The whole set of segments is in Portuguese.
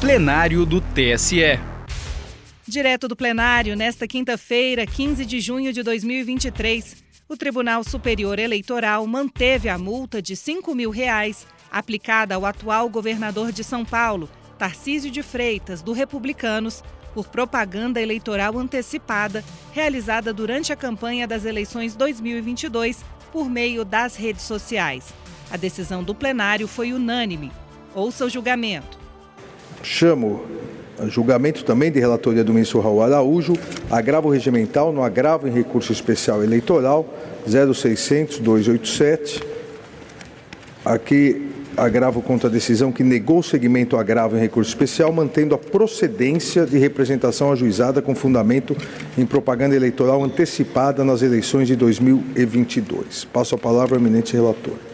plenário do TSE. Direto do plenário, nesta quinta-feira, 15 de junho de 2023, o Tribunal Superior Eleitoral manteve a multa de 5 mil reais aplicada ao atual governador de São Paulo, Tarcísio de Freitas, do Republicanos, por propaganda eleitoral antecipada realizada durante a campanha das eleições 2022 por meio das redes sociais. A decisão do plenário foi unânime. Ouça o julgamento. Chamo julgamento também de relatoria do ministro Raul Araújo, agravo regimental no agravo em recurso especial eleitoral 0600-287. Aqui agravo contra a decisão que negou o segmento agravo em recurso especial, mantendo a procedência de representação ajuizada com fundamento em propaganda eleitoral antecipada nas eleições de 2022. Passo a palavra ao eminente relator.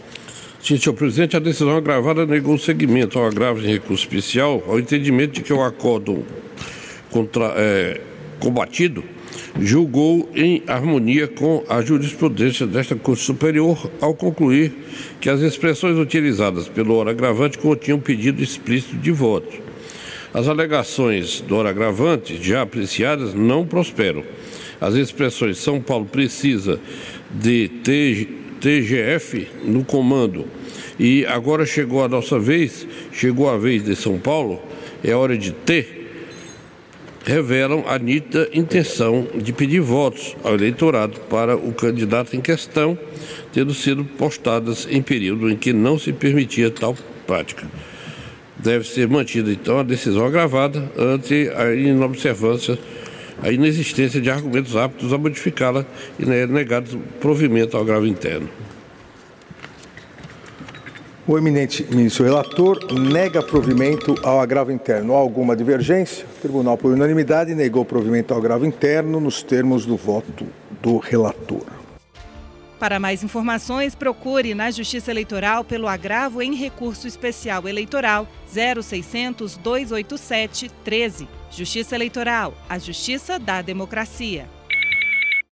Senhor presidente, a decisão agravada negou seguimento ao agravo em recurso especial ao entendimento de que o acordo contra, é, combatido julgou em harmonia com a jurisprudência desta Corte Superior ao concluir que as expressões utilizadas pelo hora agravante continham pedido explícito de voto. As alegações do hora agravante, já apreciadas, não prosperam. As expressões São Paulo precisa de TGF no comando e agora chegou a nossa vez, chegou a vez de São Paulo, é hora de ter, revelam a nítida intenção de pedir votos ao eleitorado para o candidato em questão, tendo sido postadas em período em que não se permitia tal prática. Deve ser mantida, então, a decisão agravada ante a inobservância, a inexistência de argumentos aptos a modificá-la e negado provimento ao grave interno. O eminente ministro relator nega provimento ao agravo interno. Há alguma divergência? O tribunal, por unanimidade, negou provimento ao agravo interno nos termos do voto do relator. Para mais informações, procure na Justiça Eleitoral pelo agravo em recurso especial eleitoral 0600 287 13. Justiça Eleitoral, a justiça da democracia.